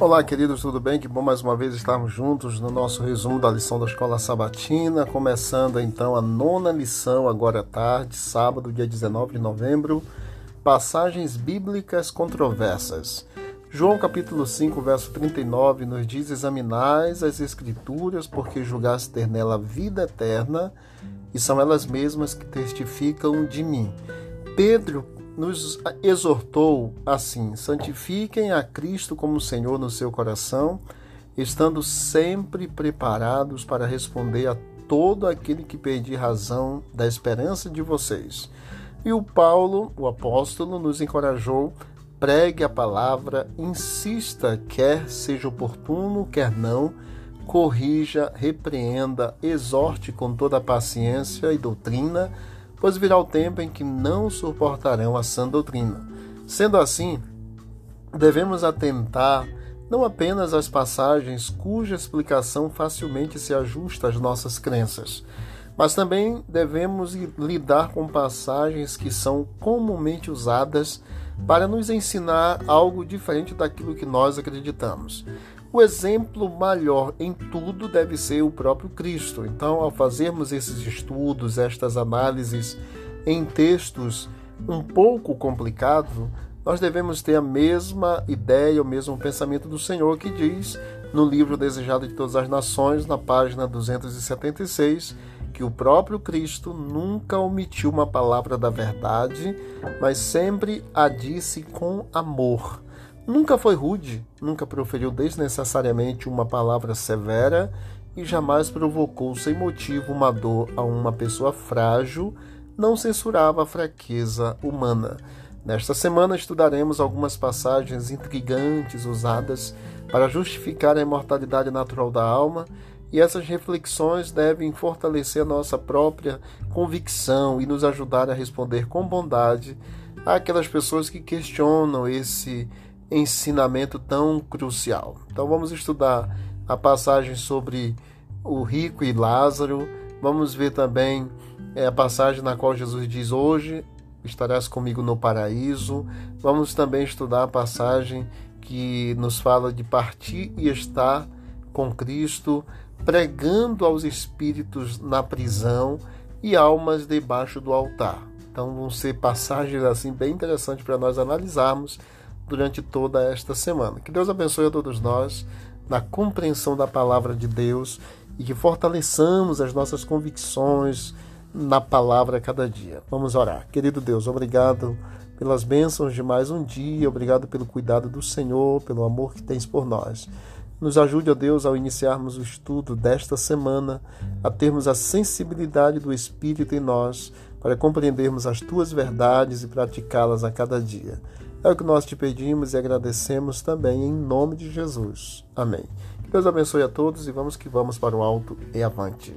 Olá, queridos, tudo bem? Que bom mais uma vez estarmos juntos no nosso resumo da lição da Escola Sabatina, começando então a nona lição agora à tarde, sábado, dia 19 de novembro, passagens bíblicas controversas. João capítulo 5, verso 39 nos diz: Examinais as escrituras, porque julgaste ter nela vida eterna, e são elas mesmas que testificam de mim. Pedro nos exortou assim: santifiquem a Cristo como Senhor no seu coração, estando sempre preparados para responder a todo aquele que pedir razão da esperança de vocês. E o Paulo, o apóstolo, nos encorajou: pregue a palavra, insista, quer seja oportuno, quer não, corrija, repreenda, exorte com toda a paciência e doutrina pois virá o tempo em que não suportarão a sã doutrina. Sendo assim, devemos atentar não apenas às passagens cuja explicação facilmente se ajusta às nossas crenças, mas também devemos lidar com passagens que são comumente usadas para nos ensinar algo diferente daquilo que nós acreditamos. O exemplo maior em tudo deve ser o próprio Cristo. Então, ao fazermos esses estudos, estas análises em textos um pouco complicados, nós devemos ter a mesma ideia, o mesmo pensamento do Senhor que diz no livro Desejado de Todas as Nações, na página 276, que o próprio Cristo nunca omitiu uma palavra da verdade, mas sempre a disse com amor Nunca foi rude, nunca proferiu desnecessariamente uma palavra severa e jamais provocou sem motivo uma dor a uma pessoa frágil, não censurava a fraqueza humana. Nesta semana estudaremos algumas passagens intrigantes usadas para justificar a imortalidade natural da alma, e essas reflexões devem fortalecer nossa própria convicção e nos ajudar a responder com bondade àquelas pessoas que questionam esse ensinamento tão crucial. Então vamos estudar a passagem sobre o rico e Lázaro. Vamos ver também é, a passagem na qual Jesus diz: Hoje estarás comigo no paraíso. Vamos também estudar a passagem que nos fala de partir e estar com Cristo, pregando aos espíritos na prisão e almas debaixo do altar. Então vão ser passagens assim bem interessantes para nós analisarmos durante toda esta semana. Que Deus abençoe a todos nós na compreensão da palavra de Deus e que fortaleçamos as nossas convicções na palavra cada dia. Vamos orar. Querido Deus, obrigado pelas bênçãos de mais um dia, obrigado pelo cuidado do Senhor, pelo amor que tens por nós. Nos ajude, ó Deus, ao iniciarmos o estudo desta semana, a termos a sensibilidade do Espírito em nós, para compreendermos as tuas verdades e praticá-las a cada dia. É o que nós te pedimos e agradecemos também em nome de Jesus. Amém. Que Deus abençoe a todos e vamos que vamos para o alto e avante.